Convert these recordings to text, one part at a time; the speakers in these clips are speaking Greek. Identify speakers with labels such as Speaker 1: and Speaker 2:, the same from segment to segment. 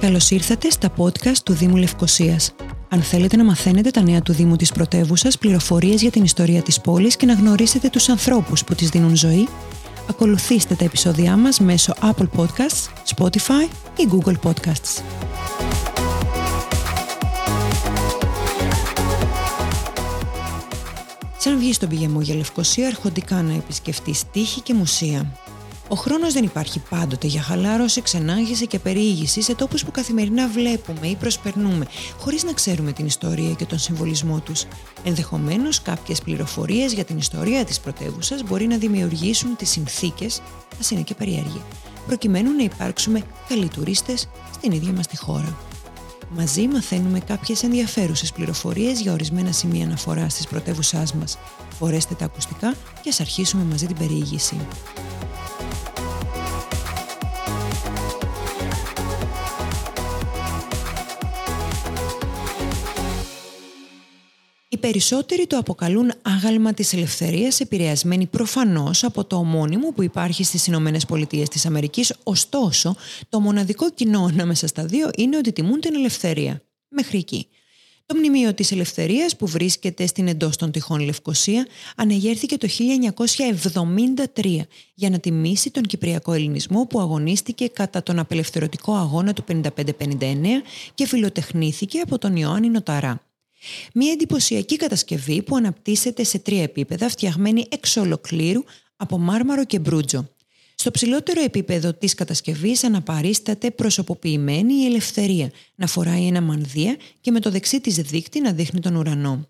Speaker 1: Καλώς ήρθατε στα podcast του Δήμου Λευκοσίας. Αν θέλετε να μαθαίνετε τα νέα του Δήμου της πρωτεύουσας, πληροφορίες για την ιστορία της πόλης και να γνωρίσετε τους ανθρώπους που της δίνουν ζωή, ακολουθήστε τα επεισόδια μας μέσω Apple Podcasts, Spotify ή Google Podcasts. Σαν βγει στον πηγεμό για Λευκοσία, αρχοντικά να επισκεφτείς τύχη και μουσεία. Ο χρόνος δεν υπάρχει πάντοτε για χαλάρωση, ξενάγηση και περιήγηση σε τόπους που καθημερινά βλέπουμε ή προσπερνούμε, χωρίς να ξέρουμε την ιστορία και τον συμβολισμό τους. Ενδεχομένως, κάποιες πληροφορίες για την ιστορία της πρωτεύουσας μπορεί να δημιουργήσουν τις συνθήκες, ας είναι και περιέργεια, προκειμένου να υπάρξουμε καλοί τουρίστες στην ίδια μας τη χώρα. Μαζί μαθαίνουμε κάποιες ενδιαφέρουσες πληροφορίες για ορισμένα σημεία αναφοράς της πρωτεύουσάς μας. Φορέστε τα ακουστικά και ας αρχίσουμε μαζί την περιήγηση. Οι περισσότεροι το αποκαλούν άγαλμα της ελευθερίας επηρεασμένοι προφανώς από το ομώνυμο που υπάρχει στις Ηνωμένες Πολιτείες της Αμερικής, ωστόσο το μοναδικό κοινό ανάμεσα στα δύο είναι ότι τιμούν την ελευθερία. Μέχρι εκεί. Το μνημείο της ελευθερίας που βρίσκεται στην εντός των τυχών Λευκοσία ανεγέρθηκε το 1973 για να τιμήσει τον Κυπριακό Ελληνισμό που αγωνίστηκε κατά τον απελευθερωτικό αγώνα του 55-59 και φιλοτεχνήθηκε από τον Ιωάννη Νοταρά. Μια εντυπωσιακή κατασκευή που αναπτύσσεται σε τρία επίπεδα φτιαγμένη εξ ολοκλήρου από μάρμαρο και μπρούτζο. Στο ψηλότερο επίπεδο της κατασκευής αναπαρίσταται προσωποποιημένη η ελευθερία, να φοράει ένα μανδύα και με το δεξί της δίκτυ να δείχνει τον ουρανό.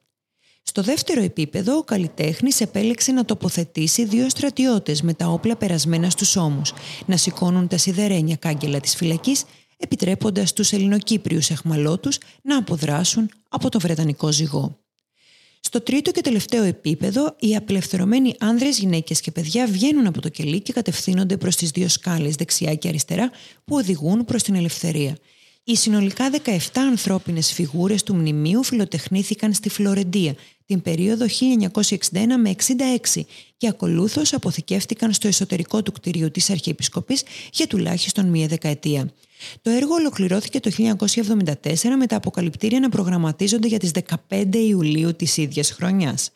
Speaker 1: Στο δεύτερο επίπεδο, ο καλλιτέχνης επέλεξε να τοποθετήσει δύο στρατιώτες με τα όπλα περασμένα στους ώμους, να σηκώνουν τα σιδερένια κάγκελα της φυλακής επιτρέποντας τους Ελληνοκύπριους εχμαλώτους να αποδράσουν από το Βρετανικό ζυγό. Στο τρίτο και τελευταίο επίπεδο, οι απελευθερωμένοι άνδρες, γυναίκες και παιδιά βγαίνουν από το κελί και κατευθύνονται προς τις δύο σκάλες δεξιά και αριστερά που οδηγούν προς την ελευθερία. Οι συνολικά 17 ανθρώπινες φιγούρες του μνημείου φιλοτεχνήθηκαν στη Φλωρεντία την περίοδο 1961 με 66 και ακολούθως αποθηκεύτηκαν στο εσωτερικό του κτηρίου της Αρχιεπισκοπής για τουλάχιστον μία δεκαετία. Το έργο ολοκληρώθηκε το 1974 με τα αποκαλυπτήρια να προγραμματίζονται για τις 15 Ιουλίου της ίδιας χρονιάς.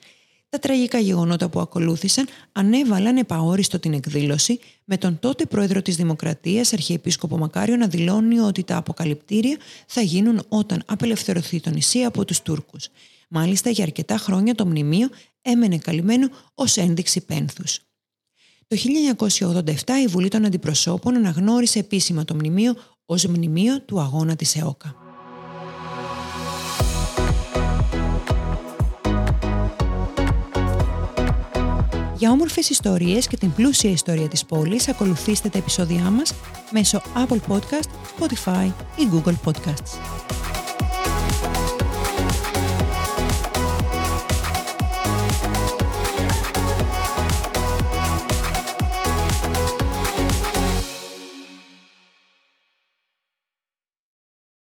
Speaker 1: Τα τραγικά γεγονότα που ακολούθησαν ανέβαλαν επαόριστο την εκδήλωση με τον τότε πρόεδρο της Δημοκρατίας, Αρχιεπίσκοπο Μακάριο, να δηλώνει ότι τα αποκαλυπτήρια θα γίνουν όταν απελευθερωθεί το νησί από τους Τούρκους. Μάλιστα για αρκετά χρόνια το μνημείο έμενε καλυμμένο ως ένδειξη πένθους. Το 1987 η Βουλή των Αντιπροσώπων αναγνώρισε επίσημα το μνημείο ως μνημείο του αγώνα της ΕΟΚΑ. Για όμορφες ιστορίες και την πλούσια ιστορία της πόλης ακολουθήστε τα επεισόδια μας μέσω Apple Podcast, Spotify ή Google Podcasts.